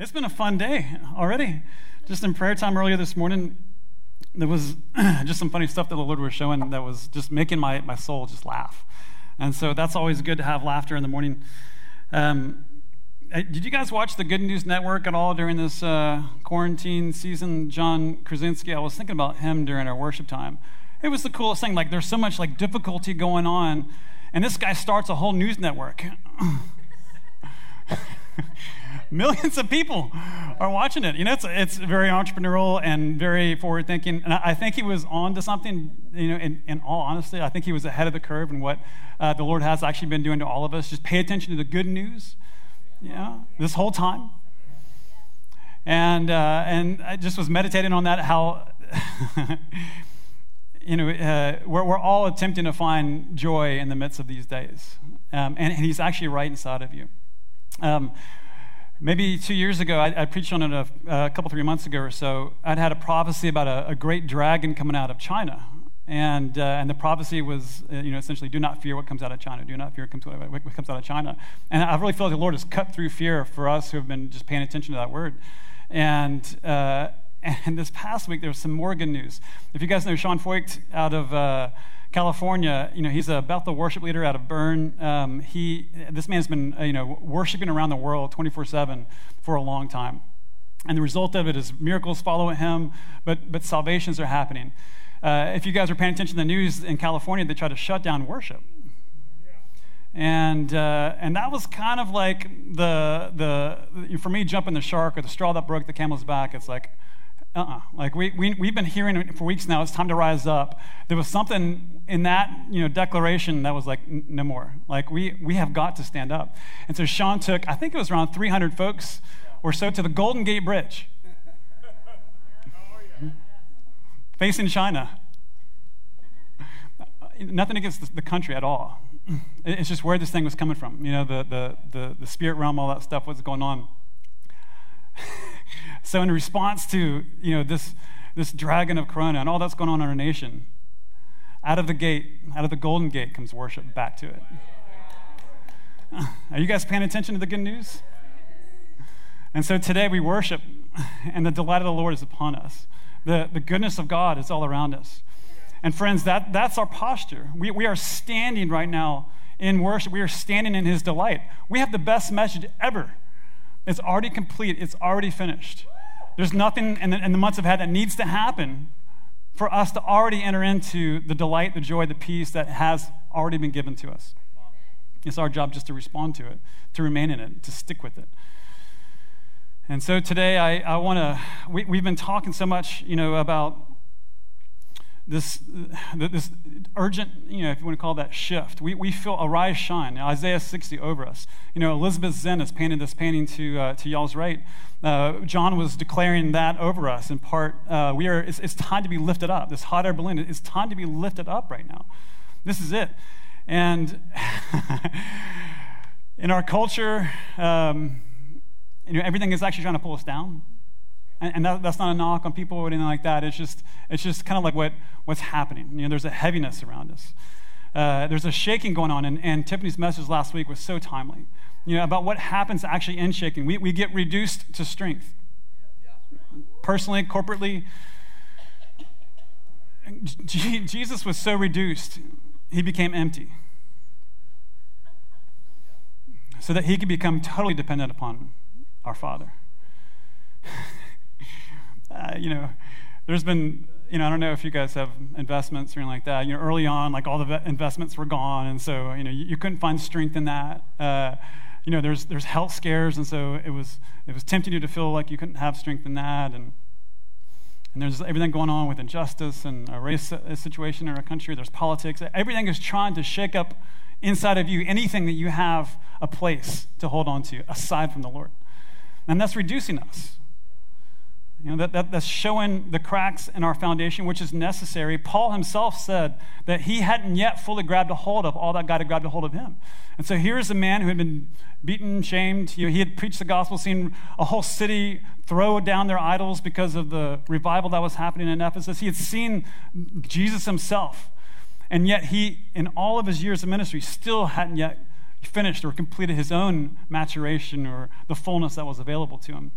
It's been a fun day already. Just in prayer time earlier this morning, there was just some funny stuff that the Lord was showing that was just making my, my soul just laugh. And so that's always good to have laughter in the morning. Um, did you guys watch the Good News Network at all during this uh, quarantine season? John Krasinski, I was thinking about him during our worship time. It was the coolest thing. Like, there's so much like difficulty going on, and this guy starts a whole news network. millions of people are watching it. You know, it's, it's very entrepreneurial and very forward thinking. And I, think he was on to something, you know, in, in, all honesty, I think he was ahead of the curve in what uh, the Lord has actually been doing to all of us. Just pay attention to the good news, yeah, this whole time. And, uh, and I just was meditating on that, how, you know, uh, we're, we're all attempting to find joy in the midst of these days. Um, and, and he's actually right inside of you. Um, Maybe two years ago, I, I preached on it a, a, couple, three months ago or so. I'd had a prophecy about a, a great dragon coming out of China. And, uh, and the prophecy was, uh, you know, essentially, do not fear what comes out of China. Do not fear what comes, out of China. And I really feel like the Lord has cut through fear for us who have been just paying attention to that word. And, uh, and this past week, there was some more good news. If you guys know Sean Feucht out of uh, California, you know, he's a Bethel worship leader out of Bern. Um, he, this man's been, uh, you know, worshiping around the world 24-7 for a long time. And the result of it is miracles follow him, but, but salvations are happening. Uh, if you guys are paying attention to the news in California, they try to shut down worship. And, uh, and that was kind of like the, the, for me, jumping the shark or the straw that broke the camel's back. It's like, uh-uh. Like we, we, we've been hearing for weeks now, it's time to rise up. There was something in that, you know, declaration that was like, no more. Like we, we have got to stand up. And so Sean took, I think it was around 300 folks or so to the Golden Gate Bridge. Facing China. Nothing against the country at all. It's just where this thing was coming from. You know, the, the, the, the spirit realm, all that stuff, what's going on. So, in response to you know this this dragon of Corona and all that's going on in our nation, out of the gate, out of the golden gate, comes worship back to it. Are you guys paying attention to the good news? And so today we worship, and the delight of the Lord is upon us. The, the goodness of God is all around us. And friends, that, that's our posture. We, we are standing right now in worship. We are standing in His delight. We have the best message ever. It's already complete, it's already finished. There's nothing in the, in the months ahead that needs to happen for us to already enter into the delight, the joy, the peace that has already been given to us. It's our job just to respond to it, to remain in it, to stick with it. And so today, I, I want to, we, we've been talking so much, you know, about this, this urgent, you know, if you want to call that shift. We, we feel arise, shine. Isaiah 60 over us. You know, Elizabeth Zen has painted this painting to, uh, to y'all's right. Uh, John was declaring that over us in part. Uh, we are, it's, it's, time to be lifted up. This hot air balloon, it's time to be lifted up right now. This is it. And in our culture, um, you know, everything is actually trying to pull us down. And, and that, that's not a knock on people or anything like that. It's just, it's just kind of like what, what's happening. You know, there's a heaviness around us. Uh, there's a shaking going on, and, and Tiffany's message last week was so timely. You know, about what happens actually in shaking. We, we get reduced to strength. Personally, corporately, G- Jesus was so reduced, he became empty. So that he could become totally dependent upon our Father. Uh, you know, there's been, you know, I don't know if you guys have investments or anything like that. You know, early on, like all the investments were gone, and so you know you, you couldn't find strength in that. Uh, you know, there's there's health scares, and so it was it was tempting you to feel like you couldn't have strength in that, and and there's everything going on with injustice and a race situation in our country. There's politics. Everything is trying to shake up inside of you anything that you have a place to hold on to aside from the Lord, and that's reducing us. You know, that, that, that's showing the cracks in our foundation, which is necessary. Paul himself said that he hadn't yet fully grabbed a hold of all that God had grabbed a hold of him. And so here's a man who had been beaten, shamed. You know, he had preached the gospel, seen a whole city throw down their idols because of the revival that was happening in Ephesus. He had seen Jesus himself. And yet he, in all of his years of ministry, still hadn't yet finished or completed his own maturation or the fullness that was available to him.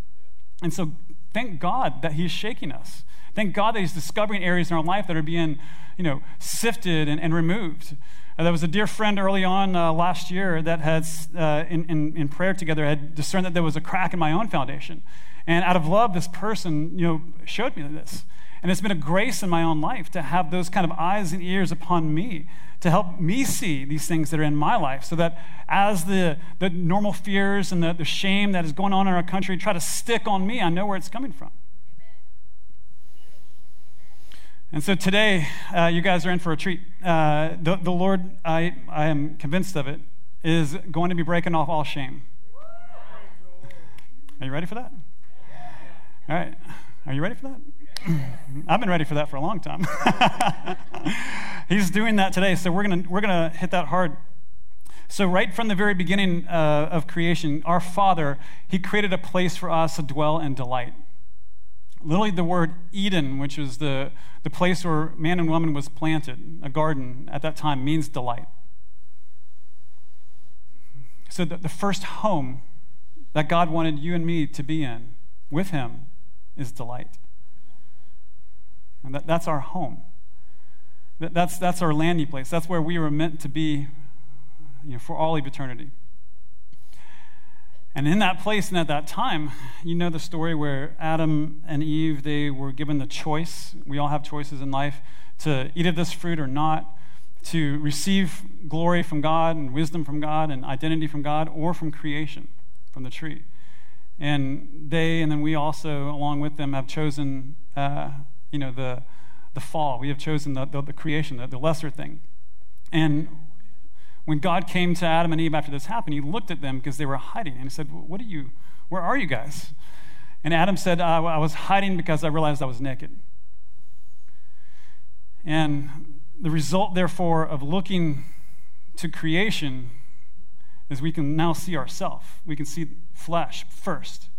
And so thank God that he's shaking us. Thank God that he's discovering areas in our life that are being, you know, sifted and, and removed. Uh, there was a dear friend early on uh, last year that had, uh, in, in, in prayer together, had discerned that there was a crack in my own foundation. And out of love, this person, you know, showed me this. And it's been a grace in my own life to have those kind of eyes and ears upon me to help me see these things that are in my life so that as the, the normal fears and the, the shame that is going on in our country try to stick on me, I know where it's coming from. And so today, uh, you guys are in for a treat. Uh, the, the Lord, I, I am convinced of it, is going to be breaking off all shame. Are you ready for that? All right. Are you ready for that? I've been ready for that for a long time. He's doing that today, so we're gonna we're gonna hit that hard. So, right from the very beginning uh, of creation, our Father, He created a place for us to dwell and delight. Literally, the word Eden, which is the, the place where man and woman was planted, a garden at that time, means delight. So, the, the first home that God wanted you and me to be in with Him is delight. And that, that's our home. That, that's, that's our landing place. That's where we were meant to be you know, for all of eternity. And in that place and at that time, you know the story where Adam and Eve, they were given the choice. We all have choices in life to eat of this fruit or not, to receive glory from God and wisdom from God and identity from God or from creation, from the tree. And they, and then we also, along with them, have chosen, uh, you know, the, the fall. We have chosen the, the, the creation, the, the lesser thing. And when God came to Adam and Eve after this happened, he looked at them because they were hiding. And he said, What are you? Where are you guys? And Adam said, I, I was hiding because I realized I was naked. And the result, therefore, of looking to creation is we can now see ourselves. We can see flesh first.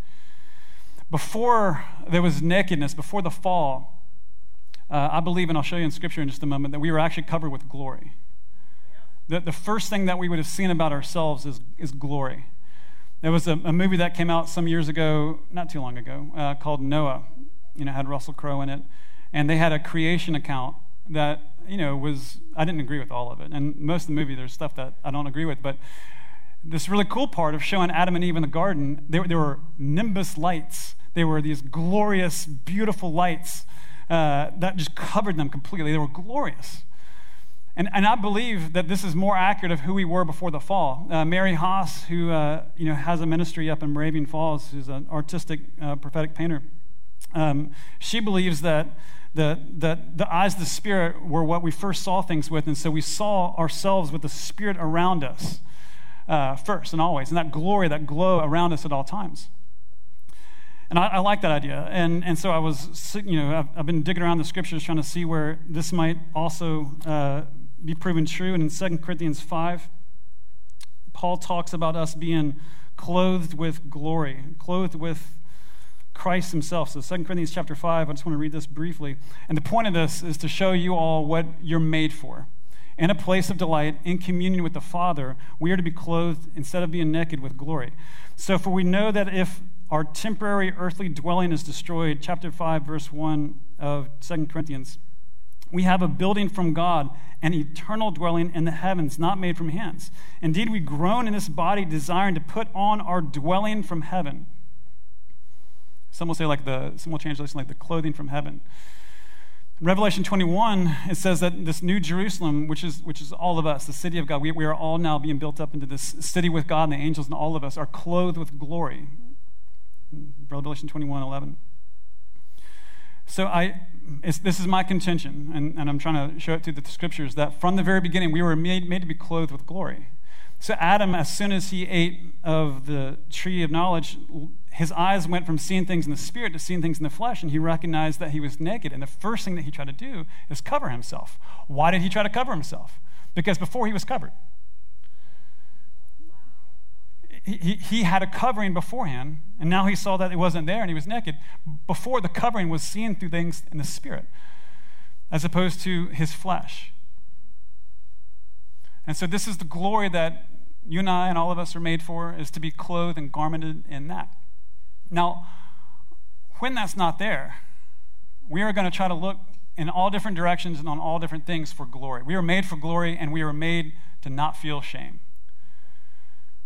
Before there was nakedness, before the fall, uh, I believe, and I'll show you in Scripture in just a moment, that we were actually covered with glory the, the first thing that we would have seen about ourselves is, is glory. There was a, a movie that came out some years ago, not too long ago, uh, called Noah. You know, had Russell Crowe in it, and they had a creation account that you know was I didn't agree with all of it, and most of the movie there's stuff that I don't agree with, but this really cool part of showing Adam and Eve in the garden, there, there were nimbus lights. They were these glorious, beautiful lights uh, that just covered them completely. They were glorious. And, and I believe that this is more accurate of who we were before the fall. Uh, Mary Haas, who uh, you know, has a ministry up in Moravian Falls, who's an artistic uh, prophetic painter, um, she believes that the, the, the eyes of the Spirit were what we first saw things with, and so we saw ourselves with the Spirit around us uh, first and always, and that glory, that glow around us at all times. And I, I, like that idea. And, and so I was, you know, I've, I've, been digging around the scriptures trying to see where this might also uh, be proven true. And in 2 Corinthians 5, Paul talks about us being clothed with glory, clothed with Christ himself. So 2 Corinthians chapter 5, I just want to read this briefly. And the point of this is to show you all what you're made for. In a place of delight, in communion with the Father, we are to be clothed instead of being naked with glory. So, for we know that if our temporary earthly dwelling is destroyed, chapter 5, verse 1 of 2 Corinthians, we have a building from God, an eternal dwelling in the heavens, not made from hands. Indeed, we groan in this body, desiring to put on our dwelling from heaven. Some will say, like the, some will translation, like the clothing from heaven. Revelation 21, it says that this new Jerusalem, which is, which is all of us, the city of God, we, we are all now being built up into this city with God, and the angels and all of us are clothed with glory. Revelation 21 11. So I, this is my contention, and, and I'm trying to show it through the scriptures, that from the very beginning we were made, made to be clothed with glory. So Adam, as soon as he ate of the tree of knowledge, his eyes went from seeing things in the spirit to seeing things in the flesh, and he recognized that he was naked. And the first thing that he tried to do is cover himself. Why did he try to cover himself? Because before he was covered. He, he had a covering beforehand, and now he saw that it wasn't there and he was naked. Before, the covering was seen through things in the spirit, as opposed to his flesh. And so, this is the glory that you and I and all of us are made for is to be clothed and garmented in that. Now, when that's not there, we are going to try to look in all different directions and on all different things for glory. We are made for glory and we are made to not feel shame.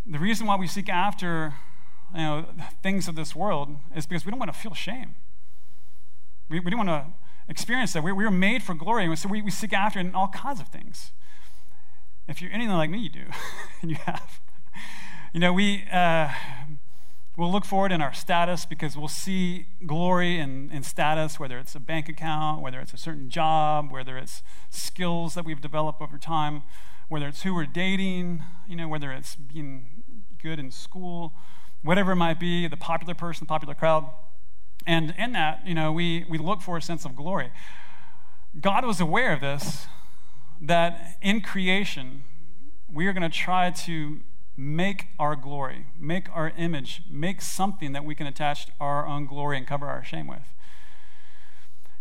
The reason why we seek after you know, things of this world is because we don't want to feel shame. We, we don't want to experience that. We, we were made for glory, and so we, we seek after in all kinds of things. If you're anything like me, you do, and you have. You know, we, uh, we'll look forward in our status because we'll see glory in, in status, whether it's a bank account, whether it's a certain job, whether it's skills that we've developed over time, whether it's who we're dating, you know, whether it's being good in school, whatever it might be, the popular person, the popular crowd. And in that, you know, we, we look for a sense of glory. God was aware of this, that in creation, we are going to try to make our glory, make our image, make something that we can attach our own glory and cover our shame with.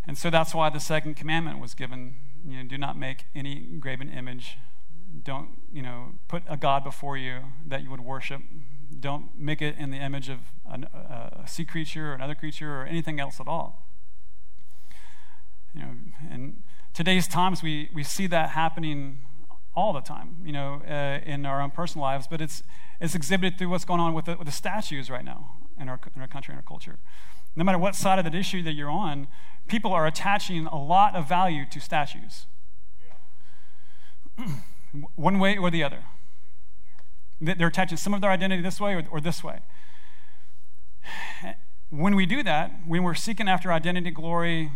And so that's why the second commandment was given. You know, do not make any graven image. Don't, you know, put a God before you that you would worship. Don't make it in the image of an, a, sea creature or another creature or anything else at all. You know, in today's times, we, we see that happening all the time, you know, uh, in our own personal lives, but it's, it's exhibited through what's going on with the, with the statues right now in our, in our country and our culture. No matter what side of that issue that you're on, people are attaching a lot of value to statues. One way or the other. They're attaching some of their identity this way or, or this way. When we do that, when we're seeking after identity, glory,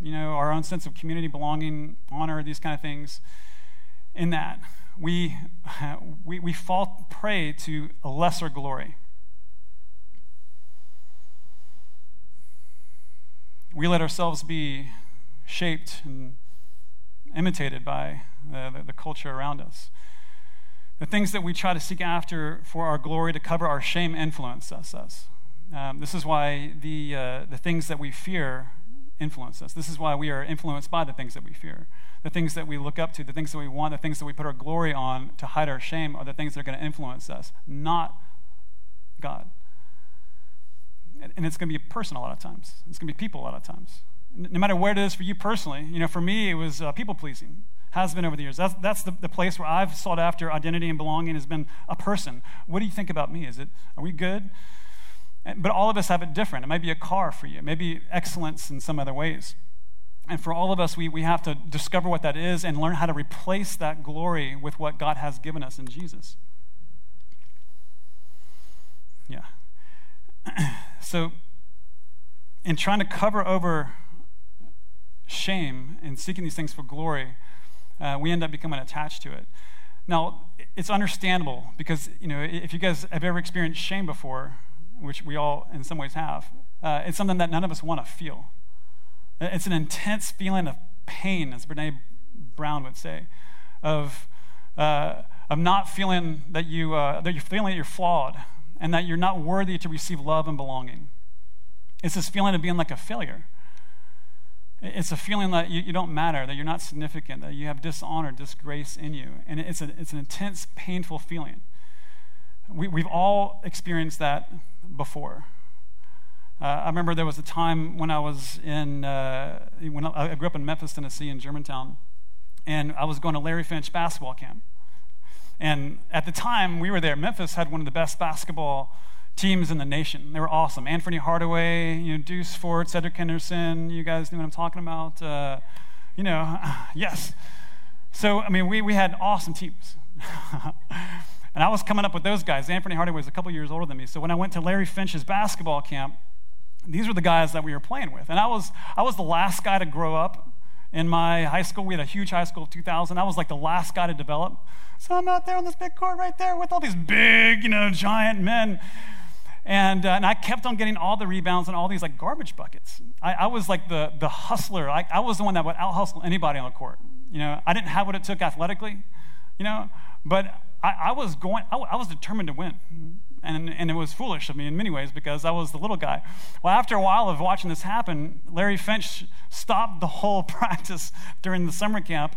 you know, our own sense of community belonging, honor, these kind of things, in that. We, we, we fall prey to a lesser glory. We let ourselves be shaped and imitated by the, the, the culture around us. The things that we try to seek after for our glory to cover our shame influence us. us. Um, this is why the, uh, the things that we fear influence us. This is why we are influenced by the things that we fear the things that we look up to, the things that we want, the things that we put our glory on to hide our shame are the things that are going to influence us, not God. And it's going to be personal a lot of times. It's going to be people a lot of times. No matter where it is for you personally, you know, for me, it was uh, people pleasing. Has been over the years. That's, that's the, the place where I've sought after identity and belonging has been a person. What do you think about me? Is it, are we good? But all of us have it different. It might be a car for you, maybe excellence in some other ways. And for all of us, we, we have to discover what that is and learn how to replace that glory with what God has given us in Jesus. Yeah. so, in trying to cover over shame and seeking these things for glory, uh, we end up becoming attached to it. Now, it's understandable because, you know, if you guys have ever experienced shame before, which we all in some ways have, uh, it's something that none of us want to feel. It's an intense feeling of pain, as Brene Brown would say, of, uh, of not feeling that, you, uh, that you're feeling that you're flawed and that you're not worthy to receive love and belonging. It's this feeling of being like a failure. It's a feeling that you, you don't matter, that you're not significant, that you have dishonor, disgrace in you. And it's, a, it's an intense, painful feeling. We, we've all experienced that before. Uh, I remember there was a time when I was in, uh, when I grew up in Memphis, Tennessee, in Germantown, and I was going to Larry Finch basketball camp. And at the time we were there, Memphis had one of the best basketball teams in the nation. They were awesome. Anthony Hardaway, you know, Deuce Ford, Cedric Henderson. You guys know what I'm talking about. Uh, you know, yes. So, I mean, we, we had awesome teams. and I was coming up with those guys. Anthony Hardaway was a couple years older than me. So when I went to Larry Finch's basketball camp, these were the guys that we were playing with. And I was, I was the last guy to grow up in my high school. We had a huge high school of 2000. I was like the last guy to develop. So I'm out there on this big court right there with all these big, you know, giant men. And, uh, and I kept on getting all the rebounds and all these like garbage buckets. I, I was like the, the hustler. I, I was the one that would out hustle anybody on the court. You know, I didn't have what it took athletically, you know, but I, I was going, I, I was determined to win. And, and it was foolish of me in many ways because I was the little guy. Well, after a while of watching this happen, Larry Finch stopped the whole practice during the summer camp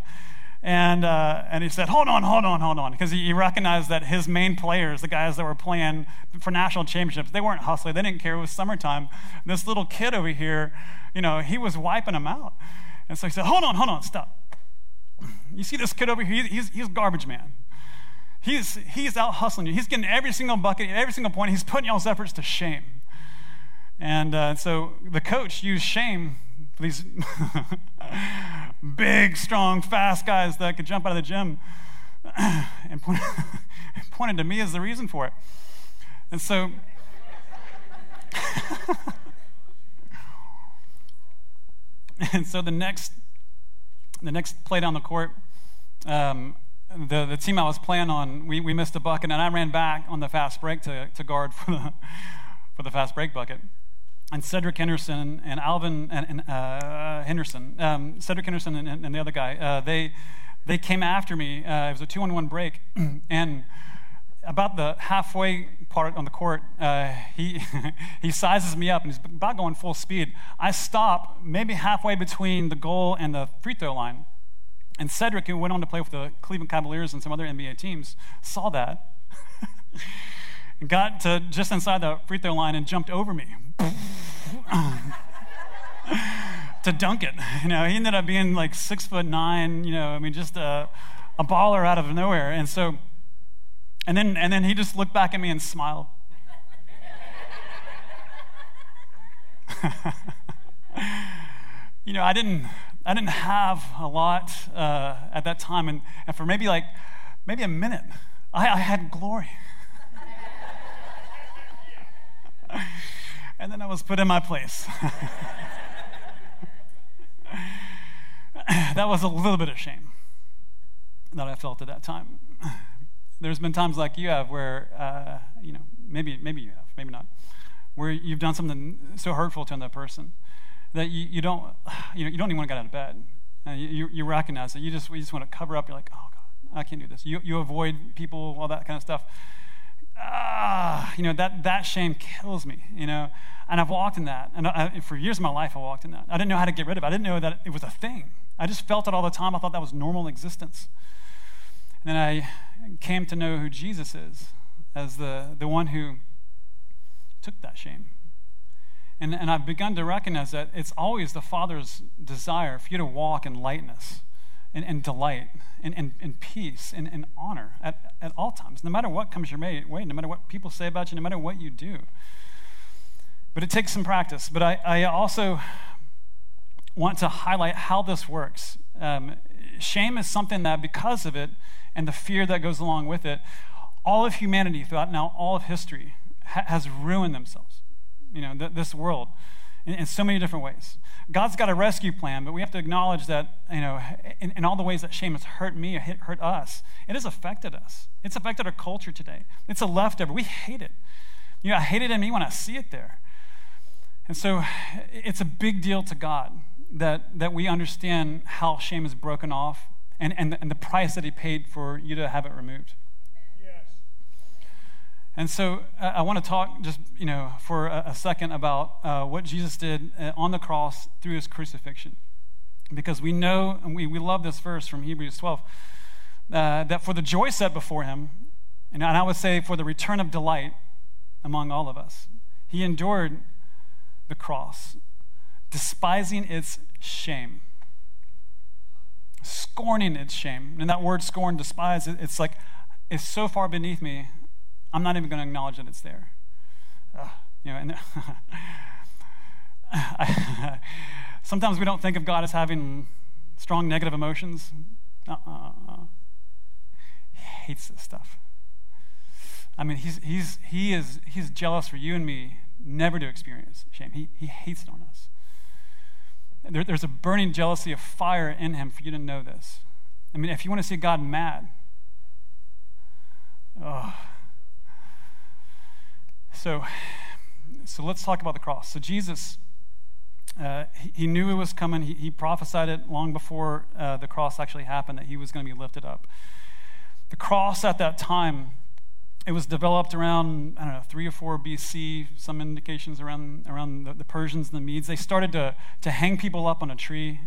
And, uh, and he said, Hold on, hold on, hold on. Because he, he, recognized that his main players, the guys that were playing for national championships, they weren't hustling. They didn't care. It was summertime. This little kid over here, you know, he was wiping them out. And so he said, Hold on, hold on, stop. You see this kid over here? He's, he's garbage man. He's, he's out hustling you. He's getting every single bucket, every single point. He's putting y'all's efforts to shame. And uh, so the coach used shame these big, strong, fast guys that could jump out of the gym and pointed, pointed to me as the reason for it. And so, and so the next, the next play down the court, um, the, the team I was playing on, we, we missed a bucket, and I ran back on the fast break to, to guard for the, for the fast break bucket and Cedric Henderson and Alvin and, and uh, Henderson, um, Cedric Henderson and, and, the other guy, uh, they they came after me. Uh, it was a two-on-one break, and about the halfway part on the court, uh, he he sizes me up and he's about going full speed. I stop maybe halfway between the goal and the free throw line, and Cedric, who went on to play with the Cleveland Cavaliers and some other NBA teams, saw that. got to just inside the free throw line and jumped over me to dunk it. You know, he ended up being like six foot nine. You know, I mean, just a, a baller out of nowhere. And so, and then and then he just looked back at me and smiled. you know, I didn't I didn't have a lot uh, at that time, and, and for maybe like maybe a minute, I, I had glory. and then I was put in my place. that was a little bit of shame that I felt at that time. There's been times like you have where, uh, you know, maybe, maybe you have, maybe not, where you've done something so hurtful to another person that you, you don't, you know, you don't even want to get out of bed. Uh, you, you recognize that you just, you just want to cover up. You're like, oh God, I can't do this. You, you avoid people, all that kind of stuff ah, you know, that, that shame kills me, you know. And I've walked in that. And I, for years of my life, I walked in that. I didn't know how to get rid of it. I didn't know that it was a thing. I just felt it all the time. I thought that was normal existence. And then I came to know who Jesus is as the, the one who took that shame. And, and I've begun to recognize that it's always the Father's desire for you to walk in lightness and, and delight and, and, and peace and, and honor at, at all times, no matter what comes your way, no matter what people say about you, no matter what you do. But it takes some practice. But I, I also want to highlight how this works. Um, shame is something that, because of it and the fear that goes along with it, all of humanity throughout now all of history ha- has ruined themselves. You know, th- this world in, in so many different ways. God's got a rescue plan, but we have to acknowledge that, you know, in, in, all the ways that shame has hurt me, hit, hurt us, it has affected us. It's affected our culture today. It's a leftover. We hate it. You know, I hate it in me when I see it there. And so it's a big deal to God that, that we understand how shame is broken off and, and, and the price that He paid for you to have it removed. And so uh, I want to talk just, you know, for a, a second about uh, what Jesus did uh, on the cross through his crucifixion. Because we know, and we, we love this verse from Hebrews 12, uh, that for the joy set before him, and I would say for the return of delight among all of us, he endured the cross, despising its shame, scorning its shame. And that word scorn, despise, it's like, it's so far beneath me I'm not even going to acknowledge that it's there. Uh, you know, and sometimes we don't think of God as having strong negative emotions. Uh-uh. He hates this stuff. I mean, he's, he's, he is, he's jealous for you and me never to experience shame. He, he hates it on us. There, there's a burning jealousy of fire in him for you to know this. I mean, if you want to see God mad, oh, so, so let's talk about the cross. So Jesus, uh, he, he, knew it was coming. He, he prophesied it long before uh, the cross actually happened that he was going to be lifted up. The cross at that time, it was developed around I don't know three or four BC. Some indications around around the, the Persians and the Medes. They started to to hang people up on a tree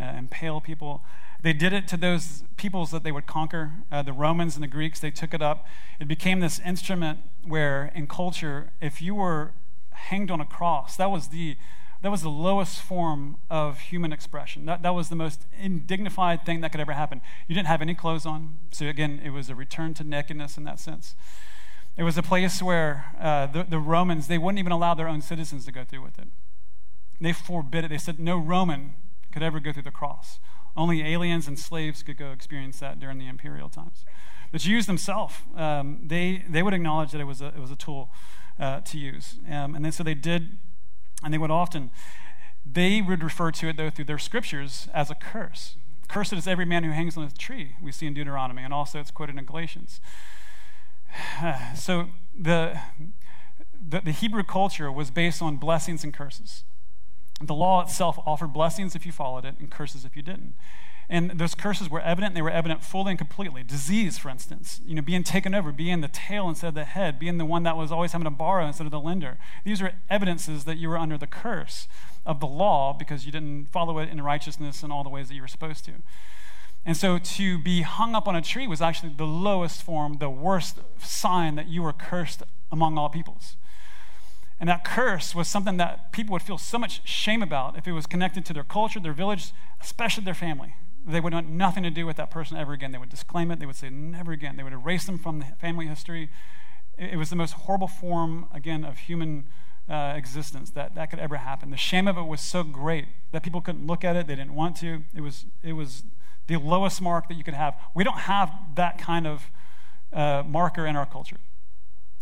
uh, people. They did it to those peoples that they would conquer, uh, the Romans and the Greeks. They took it up. It became this instrument where, in culture, if you were hanged on a cross, that was the that was the lowest form of human expression. That, that was the most indignified thing that could ever happen. You didn't have any clothes on. So, again, it was a return to nakedness in that sense. It was a place where uh, the, the Romans, they wouldn't even allow their own citizens to go through with it. They forbid it. They said no Roman could ever go through the cross. Only aliens and slaves could go experience that during the imperial times. The Jews themselves, um, they, they would acknowledge that it was a, it was a tool uh, to use. Um, and then so they did and they would often, they would refer to it, though, through their scriptures as a curse. Cursed is every man who hangs on a tree, we see in Deuteronomy, and also it's quoted in Galatians. So the, the, the Hebrew culture was based on blessings and curses. The law itself offered blessings if you followed it and curses if you didn't. And those curses were evident, they were evident fully and completely. Disease, for instance, you know, being taken over, being the tail instead of the head, being the one that was always having to borrow instead of the lender. These are evidences that you were under the curse of the law because you didn't follow it in righteousness in all the ways that you were supposed to. And so to be hung up on a tree was actually the lowest form, the worst sign that you were cursed among all peoples. And that curse was something that people would feel so much shame about if it was connected to their culture, their village, especially their family. They would want nothing to do with that person ever again. They would disclaim it. They would say never again. They would erase them from the family history. It, was the most horrible form, again, of human uh, existence that that could ever happen. The shame of it was so great that people couldn't look at it. They didn't want to. It was, it was the lowest mark that you could have. We don't have that kind of uh, marker in our culture.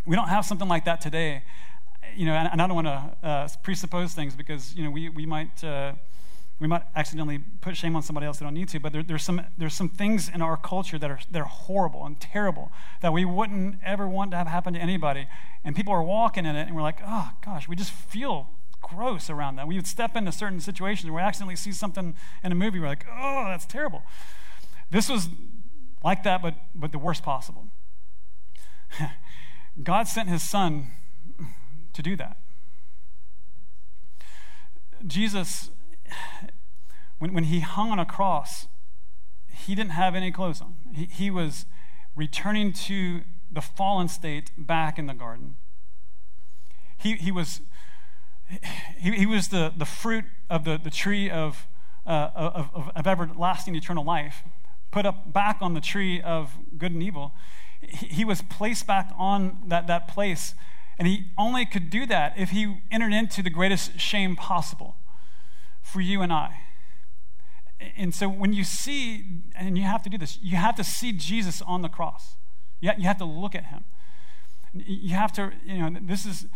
We don't have something like that today. You know, and, and I don't want to uh, presuppose things because, you know, we, we might uh, we might accidentally put shame on somebody else that don't need to, but there, there's, some, there's some things in our culture that are, that are horrible and terrible that we wouldn't ever want to have happen to anybody. And people are walking in it, and we're like, oh, gosh, we just feel gross around that. We would step into certain situations where we accidentally see something in a movie, we're like, oh, that's terrible. This was like that, but, but the worst possible. God sent his son to do that. Jesus when, when he hung on a cross, he didn't have any clothes on. He, he was returning to the fallen state back in the garden. He, he was, he, he was the, the fruit of the, the tree of, uh, of, of, of everlasting eternal life, put up back on the tree of good and evil. He, he was placed back on that, that place, and he only could do that if he entered into the greatest shame possible for you and I. And so when you see, and you have to do this, you have to see Jesus on the cross. You have to look at him. You have to, you know, this is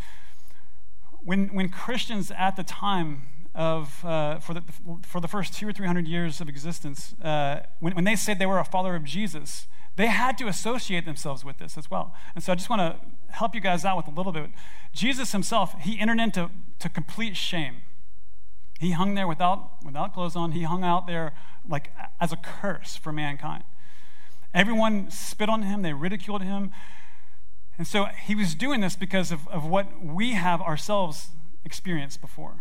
when, when Christians at the time of, uh, for, the, for the first two or three hundred years of existence, uh, when, when they said they were a follower of Jesus, they had to associate themselves with this as well. And so I just want to help you guys out with a little bit. Jesus himself, he entered into to complete shame. He hung there without, without clothes on. He hung out there like as a curse for mankind. Everyone spit on him, they ridiculed him. And so he was doing this because of, of what we have ourselves experienced before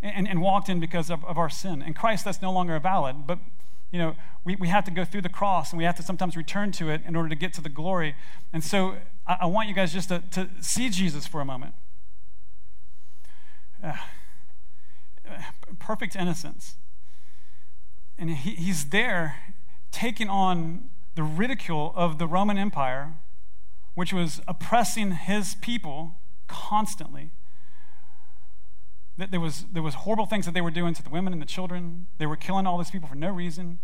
and, and walked in because of, of our sin. In Christ, that's no longer valid, but you know, we, we have to go through the cross and we have to sometimes return to it in order to get to the glory. And so I, I want you guys just to, to see Jesus for a moment. Uh, perfect innocence. And he, he's there taking on the ridicule of the Roman Empire, which was oppressing his people constantly. That There was, there was horrible things that they were doing to the women and the children. They were killing all these people for no reason.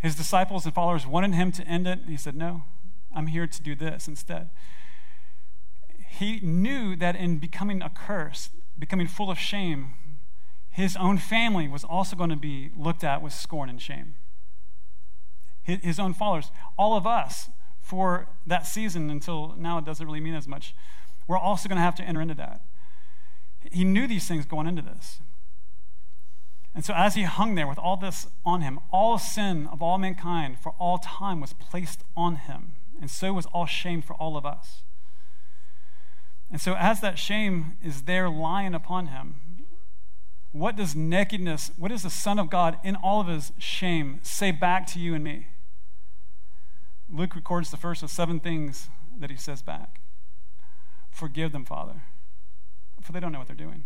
His disciples and followers wanted him to end it. And he said, No, I'm here to do this instead. He knew that in becoming accursed, becoming full of shame, his own family was also going to be looked at with scorn and shame. His own followers, all of us, for that season until now it doesn't really mean as much, we're also going to have to enter into that. He knew these things going into this. And so, as he hung there with all this on him, all sin of all mankind for all time was placed on him. And so was all shame for all of us. And so, as that shame is there lying upon him, What does nakedness, what does the Son of God in all of his shame say back to you and me? Luke records the first of seven things that he says back Forgive them, Father, for they don't know what they're doing.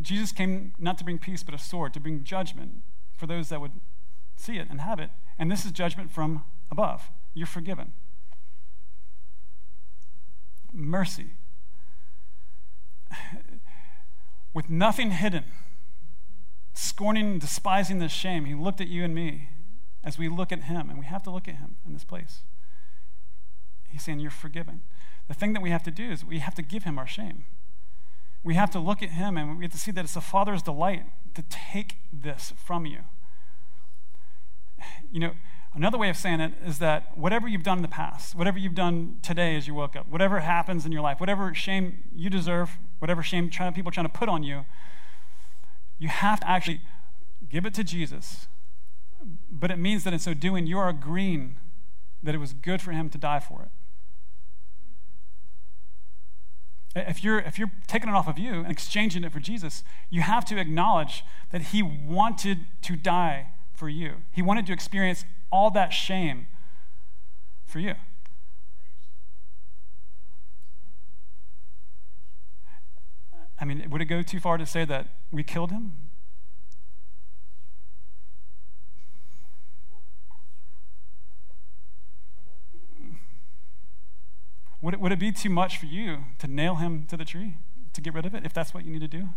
Jesus came not to bring peace, but a sword, to bring judgment for those that would see it and have it. And this is judgment from above. You're forgiven. Mercy. With nothing hidden, scorning and despising this shame, he looked at you and me as we look at him, and we have to look at him in this place. He's saying, You're forgiven. The thing that we have to do is we have to give him our shame. We have to look at him and we have to see that it's the Father's delight to take this from you. You know, another way of saying it is that whatever you've done in the past, whatever you've done today as you woke up, whatever happens in your life, whatever shame you deserve, whatever shame trying, people are trying to put on you, you have to actually give it to Jesus. But it means that in so doing, you are agreeing that it was good for him to die for it. If you're, if you're taking it off of you and exchanging it for Jesus, you have to acknowledge that he wanted to die for you. He wanted to experience all that shame for you. I mean, would it go too far to say that we killed him? Would it, would it be too much for you to nail him to the tree, to get rid of it, if that's what you need to do?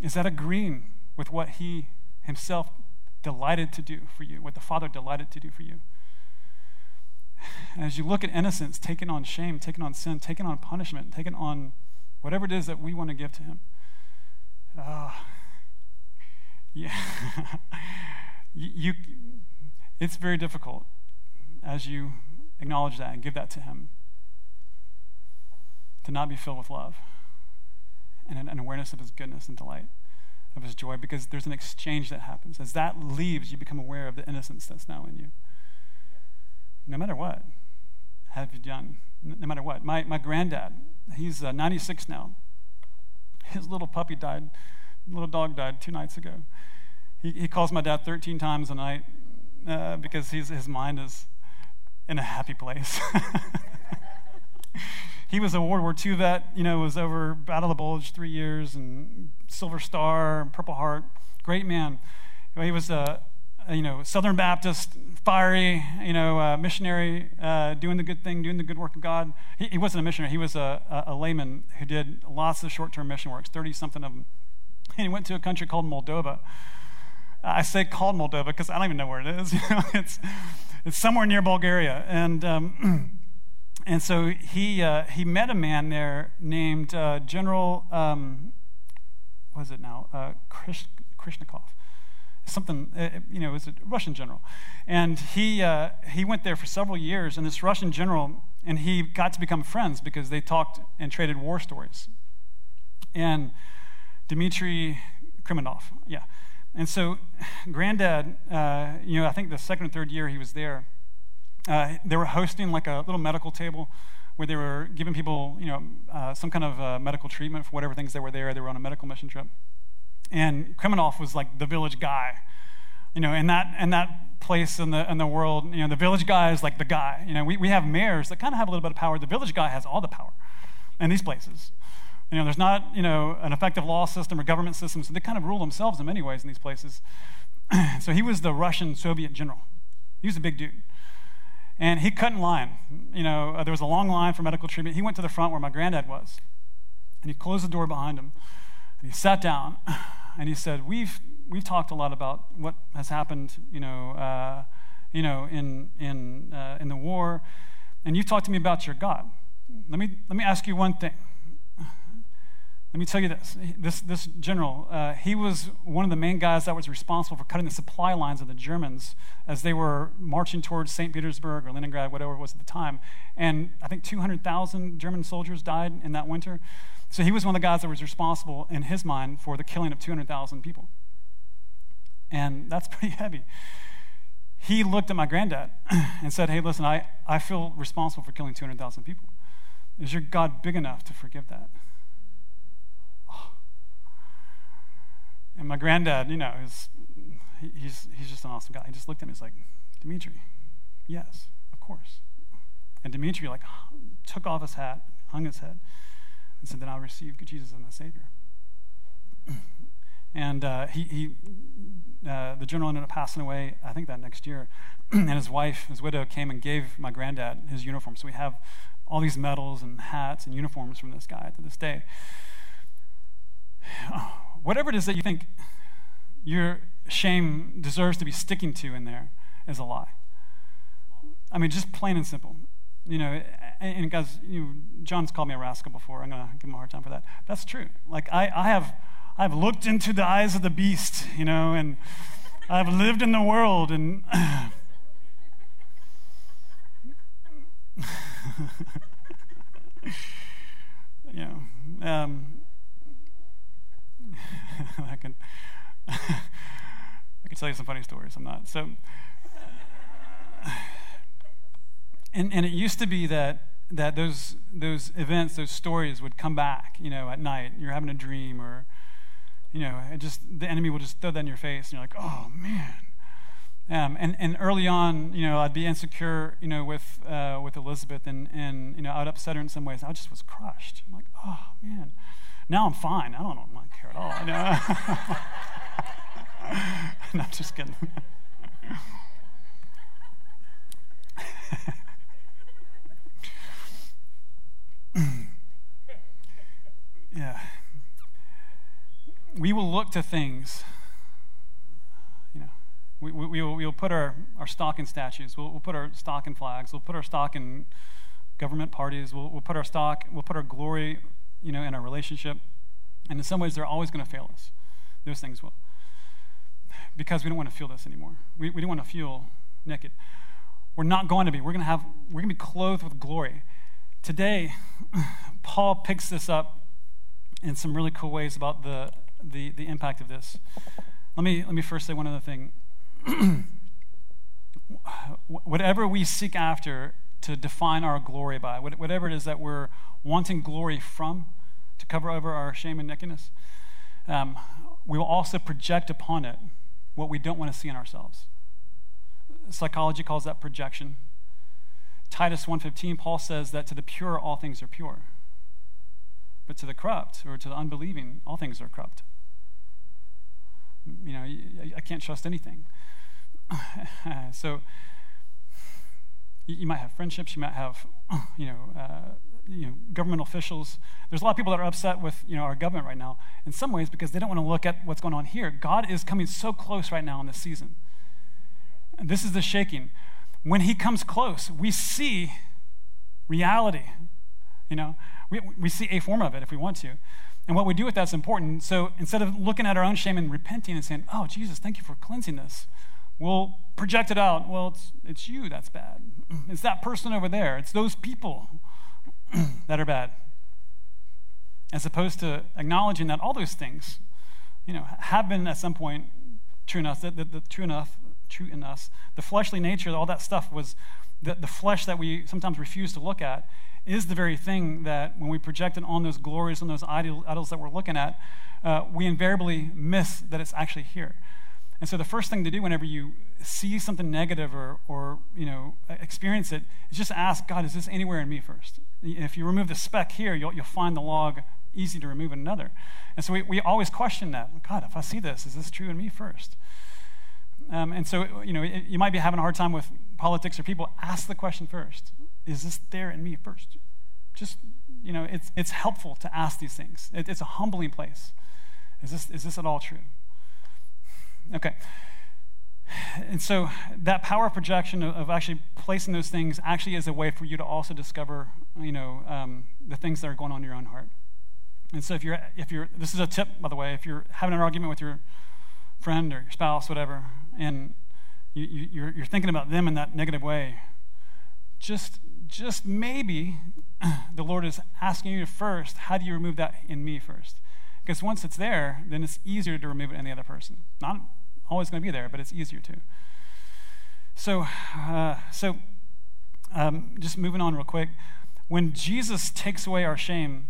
Is that agreeing with what he himself delighted to do for you, what the Father delighted to do for you? As you look at innocence, taking on shame, taking on sin, taking on punishment, taking on whatever it is that we want to give to him. Uh, yeah. you it's very difficult as you acknowledge that and give that to Him to not be filled with love and an awareness of His goodness and delight, of His joy, because there's an exchange that happens. As that leaves, you become aware of the innocence that's now in you. No matter what have you done, no matter what. My, my granddad, he's uh, 96 now. His little puppy died, little dog died two nights ago. He, he calls my dad 13 times a night uh, because he's, his mind is in a happy place. he was a World War II vet, you know, was over Battle of the Bulge three years and Silver Star, and Purple Heart, great man. He was a, a you know, Southern Baptist, fiery, you know, uh, missionary, uh, doing the good thing, doing the good work of God. He, he wasn't a missionary. He was a, a, a layman who did lots of short-term mission works, 30-something of them. And he went to a country called Moldova I say called Moldova because I don't even know where it is. You know, it's, it's somewhere near Bulgaria. And, um, and so he, uh, he met a man there named uh, General, um, what is it now? Uh, Krish, Krishnikov. Something, uh, you know, it was a Russian general. And he, uh, he went there for several years, and this Russian general, and he got to become friends because they talked and traded war stories. And Dmitry Krimenov, yeah. And so, Granddad, uh, you know, I think the second or third year he was there, uh, they were hosting like a little medical table where they were giving people, you know, uh, some kind of uh, medical treatment for whatever things they were there. They were on a medical mission trip. And Krimenov was like the village guy, you know, in that, in that place in the, in the world, you know, the village guy is like the guy. You know, we, we have mayors that kind of have a little bit of power. The village guy has all the power in these places. You know, there's not, you know, an effective law system or government system, so they kind of rule themselves in many ways in these places. so he was the Russian Soviet general. He was a big dude. And he in line. You know, uh, there was a long line for medical treatment. He went to the front where my granddad was. And he closed the door behind him. And he sat down and he said, We've, we've talked a lot about what has happened, you know, uh, you know in, in, uh, in the war. And you've talked to me about your God. Let me, let me ask you one thing. Let me tell you this. This, this general, uh, he was one of the main guys that was responsible for cutting the supply lines of the Germans as they were marching towards St. Petersburg or Leningrad, whatever it was at the time. And I think 200,000 German soldiers died in that winter. So he was one of the guys that was responsible, in his mind, for the killing of 200,000 people. And that's pretty heavy. He looked at my granddad and said, Hey, listen, I, I feel responsible for killing 200,000 people. Is your God big enough to forgive that? And my granddad, you know, he's, he's just an awesome guy. He just looked at me, he's like, Dimitri, yes, of course. And Dimitri, like, took off his hat, hung his head, and said, Then I'll receive Jesus as my Savior. and uh, he, he uh, the general ended up passing away, I think that next year. and his wife, his widow, came and gave my granddad his uniform. So we have all these medals and hats and uniforms from this guy to this day. Whatever it is that you think your shame deserves to be sticking to in there is a lie. I mean, just plain and simple. You know, and guys, you know, John's called me a rascal before. I'm gonna give him a hard time for that. That's true. Like I, I have, I've looked into the eyes of the beast, you know, and I've lived in the world, and you know, um, I can, I can tell you some funny stories. I'm not so. And, and it used to be that that those those events, those stories would come back, you know, at night. You're having a dream, or you know, it just the enemy will just throw that in your face, and you're like, oh man. Um, and, and early on, you know, I'd be insecure, you know, with uh, with Elizabeth, and and you know, I'd upset her in some ways. I just was crushed. I'm like, oh man. Now I'm fine. I don't, I don't care at all. I know. no, I'm just kidding. yeah. We will look to things, you know, we, we, we, will, we will put our, our stock in statues, we'll, we'll put our stock in flags, we'll put our stock in government parties, we'll, we'll put our stock, we'll put our glory, you know, in our relationship. And in some ways, they're always going to fail us. Those things will. Because we don't want to feel this anymore. We, we don't want to feel naked. We're not going to be. We're going to have, we're going to be clothed with glory. Today, Paul picks this up in some really cool ways about the, the, the impact of this. Let me, let me first say one other thing. whatever we seek after to define our glory by, whatever it is that we're wanting glory from to cover over our shame and nakedness, um, we will also project upon it what we don't want to see in ourselves. Psychology calls that projection. Titus 1:15 Paul says that to the pure all things are pure. But to the corrupt or to the unbelieving all things are corrupt. You know, I can't trust anything. so you might have friendships, you might have you know, uh, you know, government officials. There's a lot of people that are upset with you know, our government right now in some ways because they don't want to look at what's going on here. God is coming so close right now in this season. And this is the shaking when he comes close, we see reality. You know, we, we see a form of it if we want to. And what we do with that's important. So instead of looking at our own shame and repenting and saying, Oh, Jesus, thank you for cleansing us, we'll project it out. Well, it's, it's you that's bad. It's that person over there. It's those people that are bad. As opposed to acknowledging that all those things, you know, have been at some point true enough, that, true enough true in us. The fleshly nature, all that stuff was the, the flesh that we sometimes refuse to look at is the very thing that when we project it on those glories, on those idols that we're looking at, uh, we invariably miss that it's actually here. And so the first thing to do whenever you see something negative or, or you know, experience it is just ask God, is this anywhere in me first? If you remove the speck here, you'll, you'll find the log easy to remove in another. And so we, we always question that. God, if I see this, is this true in me first? Um, and so, you know, you might be having a hard time with politics or people. Ask the question first Is this there in me first? Just, you know, it's, it's helpful to ask these things. It, it's a humbling place. Is this, is this at all true? Okay. And so that power projection of, of, actually placing those things actually is a way for you to also discover, you know, um, the things that are going on in your own heart. And so if you're, if you're, this is a tip, by the way, if you're having an argument with your friend or your spouse, whatever, and you, you, you're, you're thinking about them in that negative way, just, just maybe the Lord is asking you first, how do you remove that in me first? Because once it's there, then it's easier to remove it in the other person. Not always going to be there, but it's easier to. So, uh, so um, just moving on real quick. when Jesus takes away our shame,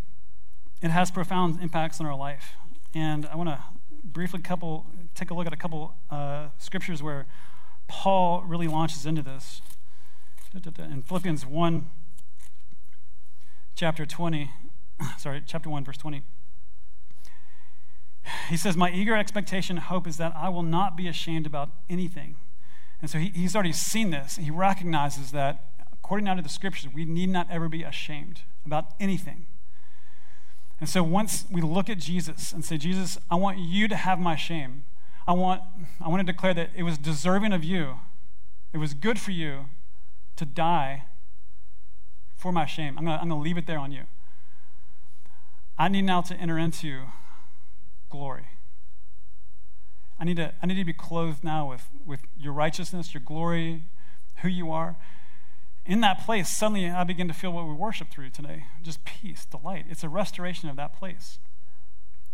it has profound impacts on our life. And I want to briefly couple take a look at a couple uh, scriptures where Paul really launches into this. In Philippians 1, chapter 20, sorry, chapter 1, verse 20. He says, My eager expectation hope is that I will not be ashamed about anything. And so he, he's already seen this. He recognizes that, according now to the scriptures, we need not ever be ashamed about anything. And so once we look at Jesus and say, Jesus, I want you to have my shame. I want, I want to declare that it was deserving of you. It was good for you to die for my shame. I'm going to, I'm going to leave it there on you. I need now to enter into glory. I need to, I need to be clothed now with, with your righteousness, your glory, who you are. In that place, suddenly I begin to feel what we worship through today just peace, delight. It's a restoration of that place.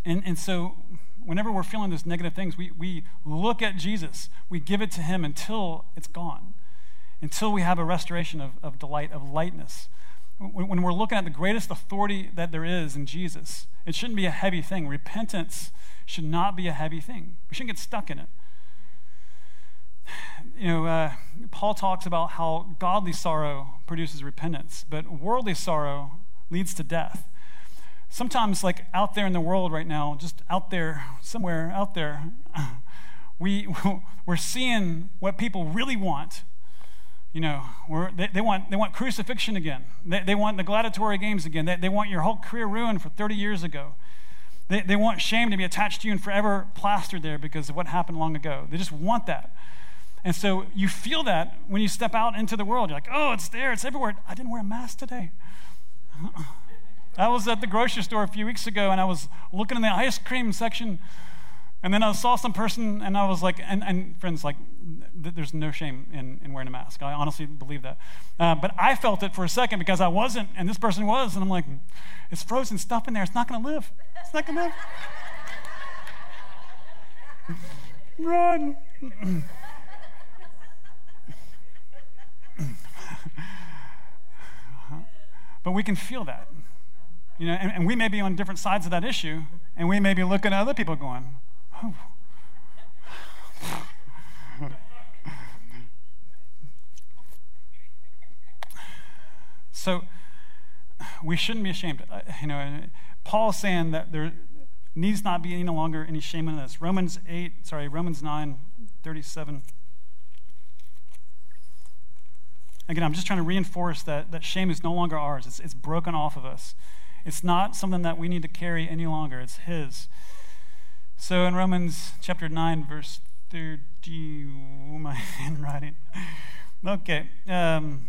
And, and so, whenever we're feeling those negative things, we, we look at Jesus, we give it to Him until it's gone, until we have a restoration of, of delight, of lightness. When, we're looking at the greatest authority that there is in Jesus, it shouldn't be a heavy thing. Repentance should not be a heavy thing. We shouldn't get stuck in it. You know, uh, Paul talks about how godly sorrow produces repentance, but worldly sorrow leads to death. Sometimes, like out there in the world right now, just out there, somewhere out there, we, we're seeing what people really want you know, they, they, want, they want crucifixion again. They, they want the gladiatory games again. They, they want your whole career ruined for 30 years ago. They, they want shame to be attached to you and forever plastered there because of what happened long ago. They just want that. And so you feel that when you step out into the world. You're like, oh, it's there, it's everywhere. I didn't wear a mask today. Uh-uh. I was at the grocery store a few weeks ago and I was looking in the ice cream section and then I saw some person, and I was like, and, and friends, like, th- there's no shame in, in wearing a mask. I honestly believe that. Uh, but I felt it for a second because I wasn't, and this person was, and I'm like, it's frozen stuff in there. It's not going to live. It's not going to live. Run. but we can feel that. You know, and, and we may be on different sides of that issue, and we may be looking at other people going, so we shouldn't be ashamed. Uh, you know, Paul's saying that there needs not be any longer any shame in this. Romans 8, sorry, Romans 9, 37. Again, I'm just trying to reinforce that, that shame is no longer ours. It's, it's broken off of us. It's not something that we need to carry any longer. It's His. So in Romans chapter 9, verse 30, oh, my handwriting. Okay. Um,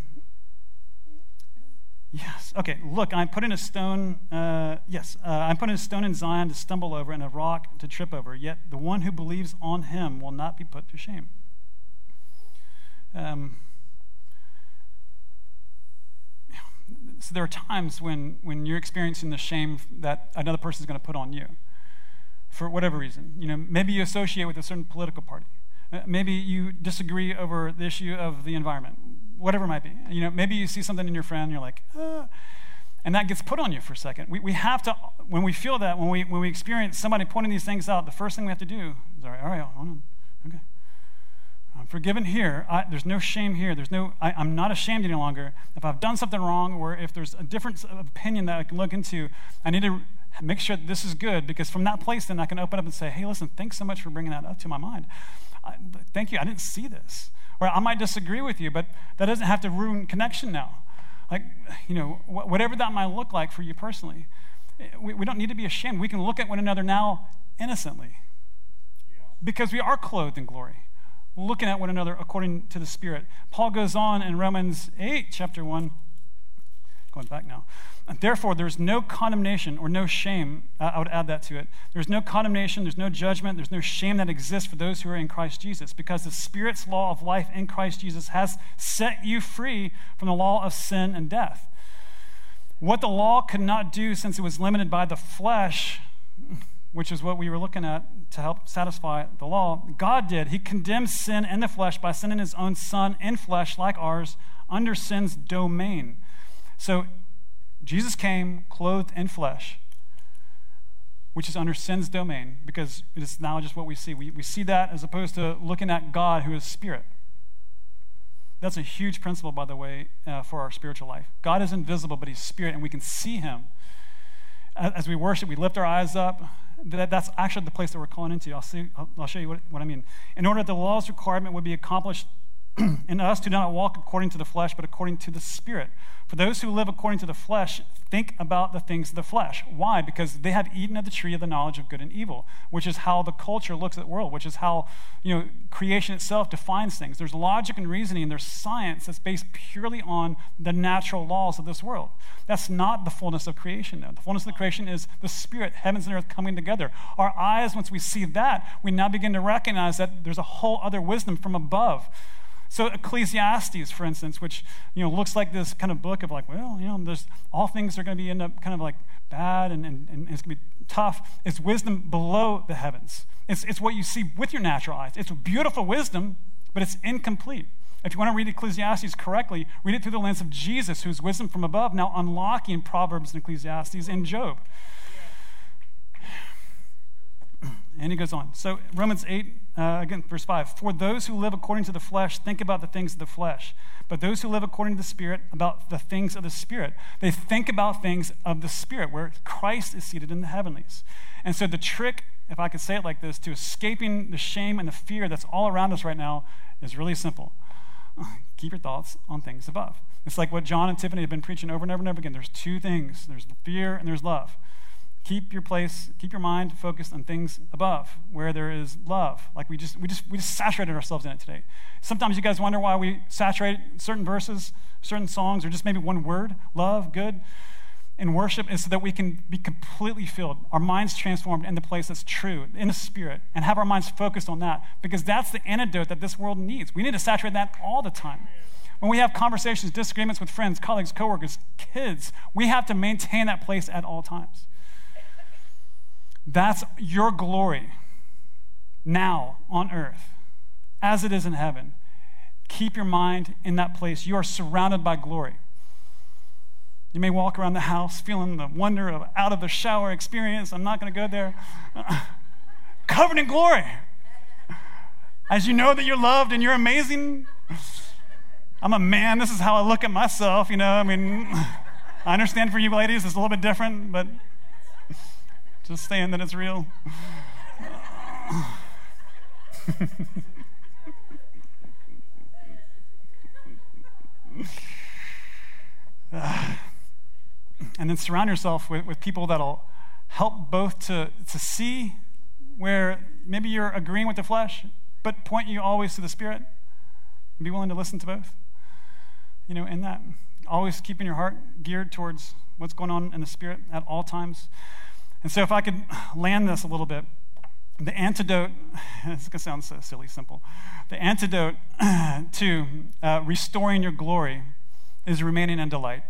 yes. Okay. Look, I'm putting a stone, uh, yes, uh, I'm putting a stone in Zion to stumble over and a rock to trip over, yet the one who believes on him will not be put to shame. Um, so there are times when, when you're experiencing the shame that another person is going to put on you for whatever reason. You know, maybe you associate with a certain political party. Uh, maybe you disagree over the issue of the environment, whatever it might be. You know, maybe you see something in your friend, and you're like, ah, and that gets put on you for a second. We, we have to, when we feel that, when we, when we experience somebody pointing these things out, the first thing we have to do is, all right, all right, hold on. Okay. I'm forgiven here. I, there's no shame here. There's no, I, am not ashamed any longer. If I've done something wrong or if there's a different opinion that I can look into, I need to make sure this is good because from that place then i can open up and say hey listen thanks so much for bringing that up to my mind. I, thank you. I didn't see this. Or i might disagree with you but that doesn't have to ruin connection now. Like you know wh- whatever that might look like for you personally we, we don't need to be ashamed. We can look at one another now innocently. Because we are clothed in glory looking at one another according to the spirit. Paul goes on in romans 8 chapter 1 going back now And Therefore, there's no condemnation or no shame. Uh, I would add that to it. There's no condemnation, there's no judgment, there's no shame that exists for those who are in Christ Jesus, because the Spirit's law of life in Christ Jesus has set you free from the law of sin and death. What the law could not do since it was limited by the flesh, which is what we were looking at to help satisfy the law, God did. He condemned sin in the flesh by sending his own Son in flesh like ours under sin's domain. So Jesus came clothed in flesh, which is under sin's domain, because it is now just what we see. We, we see that as opposed to looking at God who is spirit. That's a huge principle, by the way, uh, for our spiritual life. God is invisible, but He's spirit, and we can see Him. As we worship, we lift our eyes up. That, that's actually the place that we're calling into. I'll, see, I'll, I'll show you what, what I mean. In order that the law's requirement would be accomplished in us do not walk according to the flesh, but according to the Spirit. For those who live according to the flesh think about the things of the flesh. Why? Because they have eaten of the tree of the knowledge of good and evil, which is how the culture looks at the world, which is how you know creation itself defines things. There's logic and reasoning, and there's science that's based purely on the natural laws of this world. That's not the fullness of creation, though. The fullness of the creation is the Spirit, heavens and earth coming together. Our eyes, once we see that, we now begin to recognize that there's a whole other wisdom from above so Ecclesiastes, for instance, which you know looks like this kind of book of like, well, you know, there's all things are going to be end up kind of like bad and, and, and it's going to be tough. It's wisdom below the heavens. It's, it's what you see with your natural eyes. It's beautiful wisdom, but it's incomplete. If you want to read Ecclesiastes correctly, read it through the lens of Jesus, who's wisdom from above, now unlocking Proverbs and Ecclesiastes and Job. And he goes on. So, Romans 8, uh, again, verse 5 For those who live according to the flesh think about the things of the flesh, but those who live according to the Spirit about the things of the Spirit. They think about things of the Spirit, where Christ is seated in the heavenlies. And so, the trick, if I could say it like this, to escaping the shame and the fear that's all around us right now is really simple. Keep your thoughts on things above. It's like what John and Tiffany have been preaching over and over and over again. There's two things there's fear and there's love keep your place keep your mind focused on things above where there is love. Like we just we just we just saturated ourselves in it today. Sometimes you guys wonder why we saturate certain verses certain songs or just maybe one word love good in worship is so that we can be completely filled our minds transformed in the place that's true in the spirit and have our minds focused on that because that's the antidote that this world needs. We need to saturate that all the time. When we have conversations disagreements with friends colleagues coworkers kids we have to maintain that place at all times that's your glory now on earth as it is in heaven. Keep your mind in that place. You are surrounded by glory. You may walk around the house feeling the wonder of out of the shower experience. I'm not going to go there. Covered in glory. As you know that you're loved and you're amazing. I'm a man. This is how I look at myself. You know, I mean, I understand for you ladies it's a little bit different, but just saying that it's real. and then surround yourself with, with people that'll help both to, to see where maybe you're agreeing with the flesh, but point you always to the Spirit. And be willing to listen to both. You know, in that, always keeping your heart geared towards what's going on in the Spirit at all times. And so, if I could land this a little bit, the antidote, it's going to sound so silly, simple. The antidote to uh, restoring your glory is remaining in delight.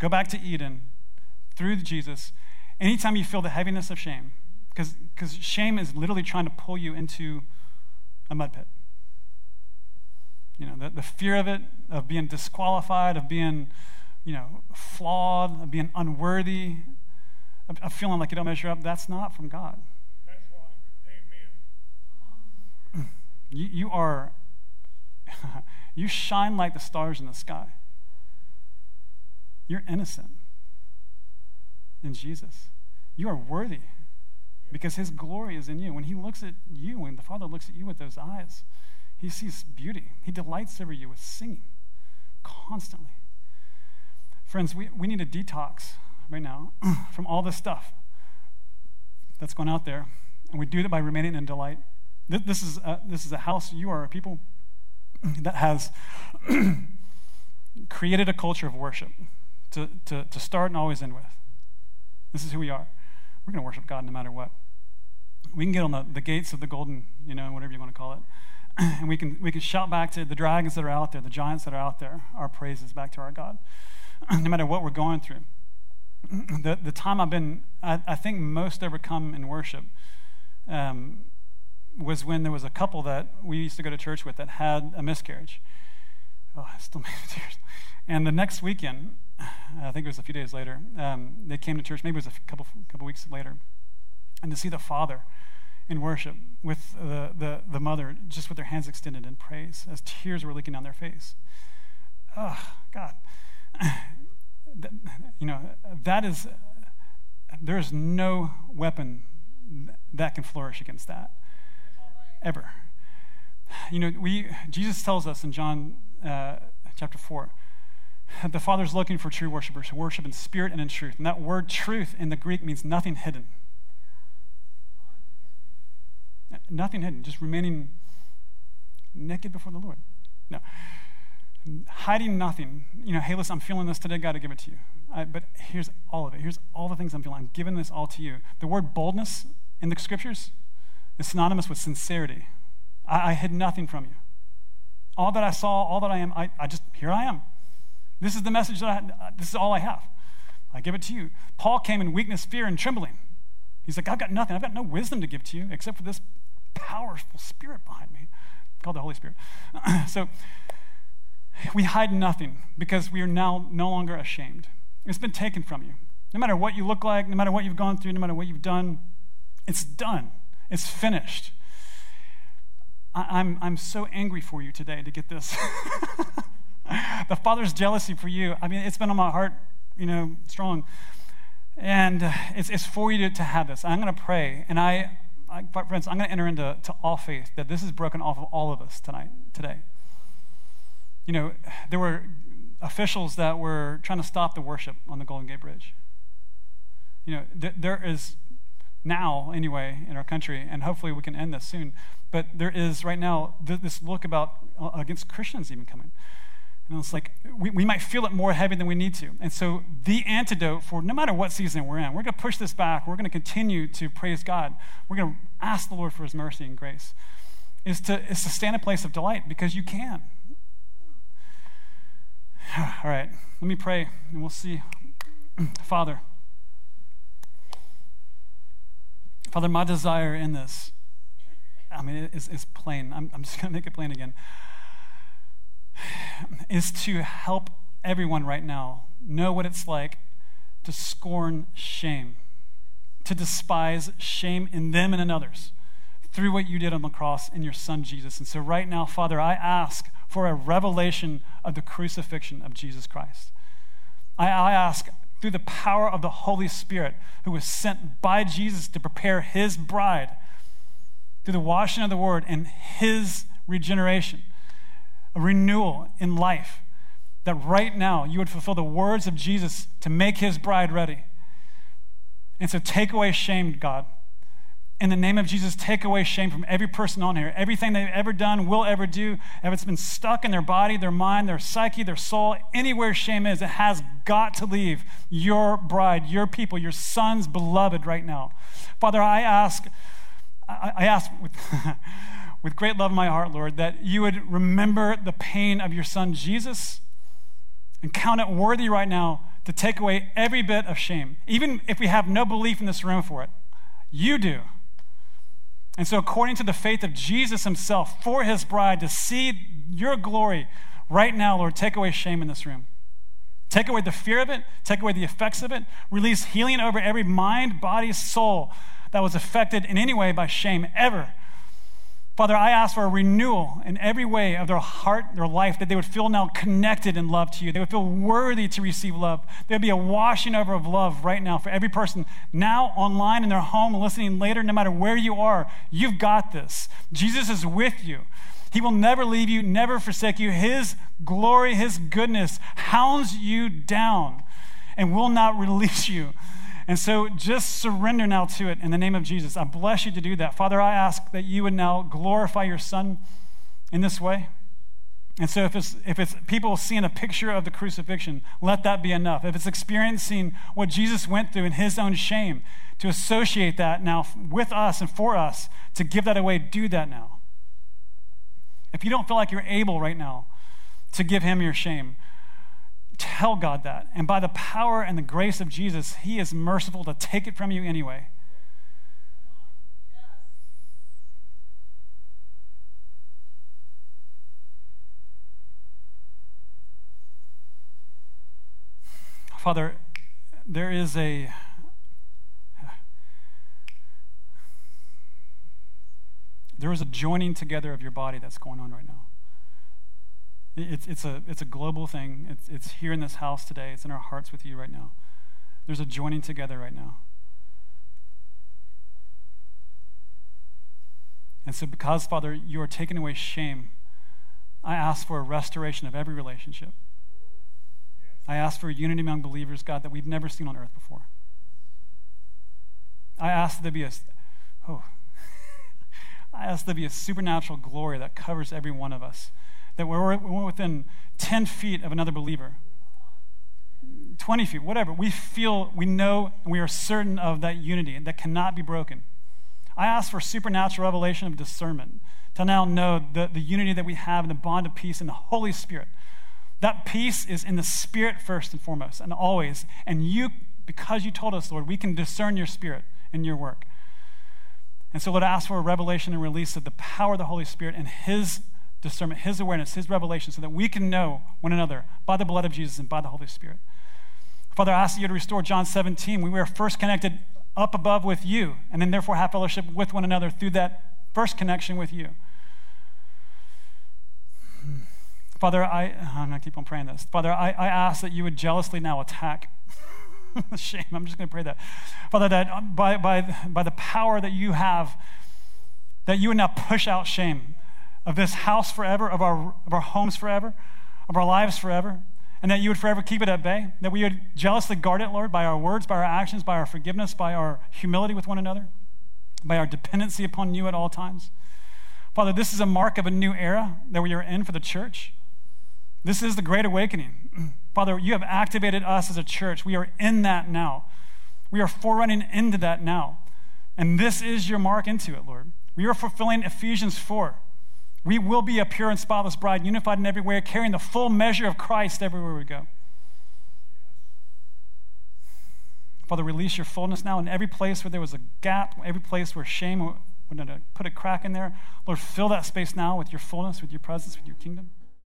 Go back to Eden through Jesus. Anytime you feel the heaviness of shame, because shame is literally trying to pull you into a mud pit. You know, the, the fear of it, of being disqualified, of being, you know, flawed, of being unworthy, of feeling like you don't measure up, that's not from God. That's right. Amen. You, you are, you shine like the stars in the sky. You're innocent in Jesus. You are worthy because his glory is in you. When he looks at you, when the Father looks at you with those eyes, he sees beauty. He delights over you with singing constantly. Friends, we, we need a detox right now from all this stuff that's going out there. And we do that by remaining in delight. This is a, this is a house, you are a people that has created a culture of worship to, to, to start and always end with. This is who we are. We're going to worship God no matter what. We can get on the, the gates of the golden, you know, whatever you want to call it, and we can, we can shout back to the dragons that are out there, the giants that are out there, our praises back to our God, no matter what we're going through the, the time I've been, I, I think, most overcome in worship um, was when there was a couple that we used to go to church with that had a miscarriage. Oh, I still made tears. And the next weekend, I think it was a few days later, um, they came to church, maybe it was a couple, couple weeks later, and to see the father in worship with the, the, the mother just with their hands extended in praise as tears were leaking down their face. Oh, God. You know, that is, there is no weapon that can flourish against that. Ever. You know, we, Jesus tells us in John uh, chapter 4, the Father's looking for true worshipers who worship in spirit and in truth. And that word truth in the Greek means nothing hidden. Nothing hidden, just remaining naked before the Lord. No. Hiding nothing. You know, hey, listen, I'm feeling this today, got to give it to you. I, but here's all of it. Here's all the things I'm feeling. I'm giving this all to you. The word boldness in the scriptures is synonymous with sincerity. I, I hid nothing from you. All that I saw, all that I am, I, I just, here I am. This is the message that I, this is all I have. I give it to you. Paul came in weakness, fear, and trembling. He's like, I've got nothing. I've got no wisdom to give to you except for this powerful spirit behind me called the Holy Spirit. so we hide nothing because we are now no longer ashamed. It's been taken from you. No matter what you look like, no matter what you've gone through, no matter what you've done, it's done. It's finished. I, am I'm, I'm so angry for you today to get this. the Father's jealousy for you, I mean, it's been on my heart, you know, strong. And it's, it's for you to, to have this. I'm going to pray. And I, I, friends, I'm going to enter into to all faith that this is broken off of all of us tonight, today. You know, there were officials that were trying to stop the worship on the Golden Gate Bridge. You know, th- there is now, anyway, in our country, and hopefully we can end this soon, but there is right now th- this look about uh, against Christians even coming. And it's like we, we might feel it more heavy than we need to. And so, the antidote for no matter what season we're in, we're going to push this back. We're going to continue to praise God. We're going to ask the Lord for his mercy and grace, is to, is to stand in a place of delight because you can. All right, let me pray and we'll see. Father, Father, my desire in this, I mean, it's, is plain. I'm, I'm just going to make it plain again is to help everyone right now know what it's like to scorn shame, to despise shame in them and in others through what you did on the cross in your son Jesus. And so, right now, Father, I ask for a revelation of the crucifixion of Jesus Christ. I, I ask through the power of the Holy Spirit, who was sent by Jesus to prepare his bride, through the washing of the word and his regeneration a renewal in life. That right now you would fulfill the words of Jesus to make his bride ready. And so take away shame, God. In the name of Jesus, take away shame from every person on here. Everything they've ever done, will ever do, if it's been stuck in their body, their mind, their psyche, their soul, anywhere shame is, it has got to leave your bride, your people, your sons, beloved right now. Father, I ask, I, ask with. with great love in my heart, Lord, that you would remember the pain of your son Jesus and count it worthy right now to take away every bit of shame, even if we have no belief in this room for it. You do. And so, according to the faith of Jesus himself for his bride, to see your glory right now, Lord, take away shame in this room. Take away the fear of it, take away the effects of it, release healing over every mind, body, soul that was affected in any way by shame ever Father, I ask for a renewal in every way of their heart, their life, that they would feel now connected in love to you. They would feel worthy to receive love. There would be a washing over of love right now for every person now online in their home, listening later, no matter where you are. You've got this. Jesus is with you. He will never leave you, never forsake you. His glory, His goodness hounds you down and will not release you. And so just surrender now to it in the name of Jesus. I bless you to do that. Father, I ask that you would now glorify your Son in this way. And so if it's, if it's people seeing a picture of the crucifixion, let that be enough. If it's experiencing what Jesus went through in his own shame, to associate that now with us and for us, to give that away, do that now. If you don't feel like you're able right now to give him your shame, Tell God that. And by the power and the grace of Jesus, He is merciful to take it from you anyway. Father, there is a there is a joining together of your body that's going on right now. It's, it's, a, it's a global thing. It's, it's here in this house today. It's in our hearts with you right now. There's a joining together right now. And so, because, Father, you are taking away shame, I ask for a restoration of every relationship. I ask for a unity among believers, God, that we've never seen on earth before. I ask that there be a, oh, I ask there be a supernatural glory that covers every one of us. That we're, we're within 10 feet of another believer, 20 feet, whatever. We feel, we know, and we are certain of that unity that cannot be broken. I ask for supernatural revelation of discernment to now know the, the unity that we have in the bond of peace in the Holy Spirit. That peace is in the Spirit first and foremost, and always. And you, because you told us, Lord, we can discern your Spirit in your work. And so, Lord, I ask for a revelation and release of the power of the Holy Spirit and His discernment, His awareness, His revelation, so that we can know one another by the blood of Jesus and by the Holy Spirit. Father, I ask you to restore John 17. We were first connected up above with you, and then therefore have fellowship with one another through that first connection with you. Father, I, I'm going to keep on praying this. Father, I, I ask that you would jealously now attack shame. I'm just going to pray that. Father, that by, by, by the power that you have, that you would now push out shame of this house forever, of our, of our homes forever, of our lives forever, and that you would forever keep it at bay, that we would jealously guard it, Lord, by our words, by our actions, by our forgiveness, by our humility with one another, by our dependency upon you at all times. Father, this is a mark of a new era that we are in for the church. This is the great awakening. Father, you have activated us as a church. We are in that now. We are forerunning into that now. And this is your mark into it, Lord. We are fulfilling Ephesians 4. We will be a pure and spotless bride, unified in every way, carrying the full measure of Christ everywhere we go. Father, release your fullness now in every place where there was a gap, every place where shame would put a crack in there. Lord, fill that space now with your fullness, with your presence, with your kingdom.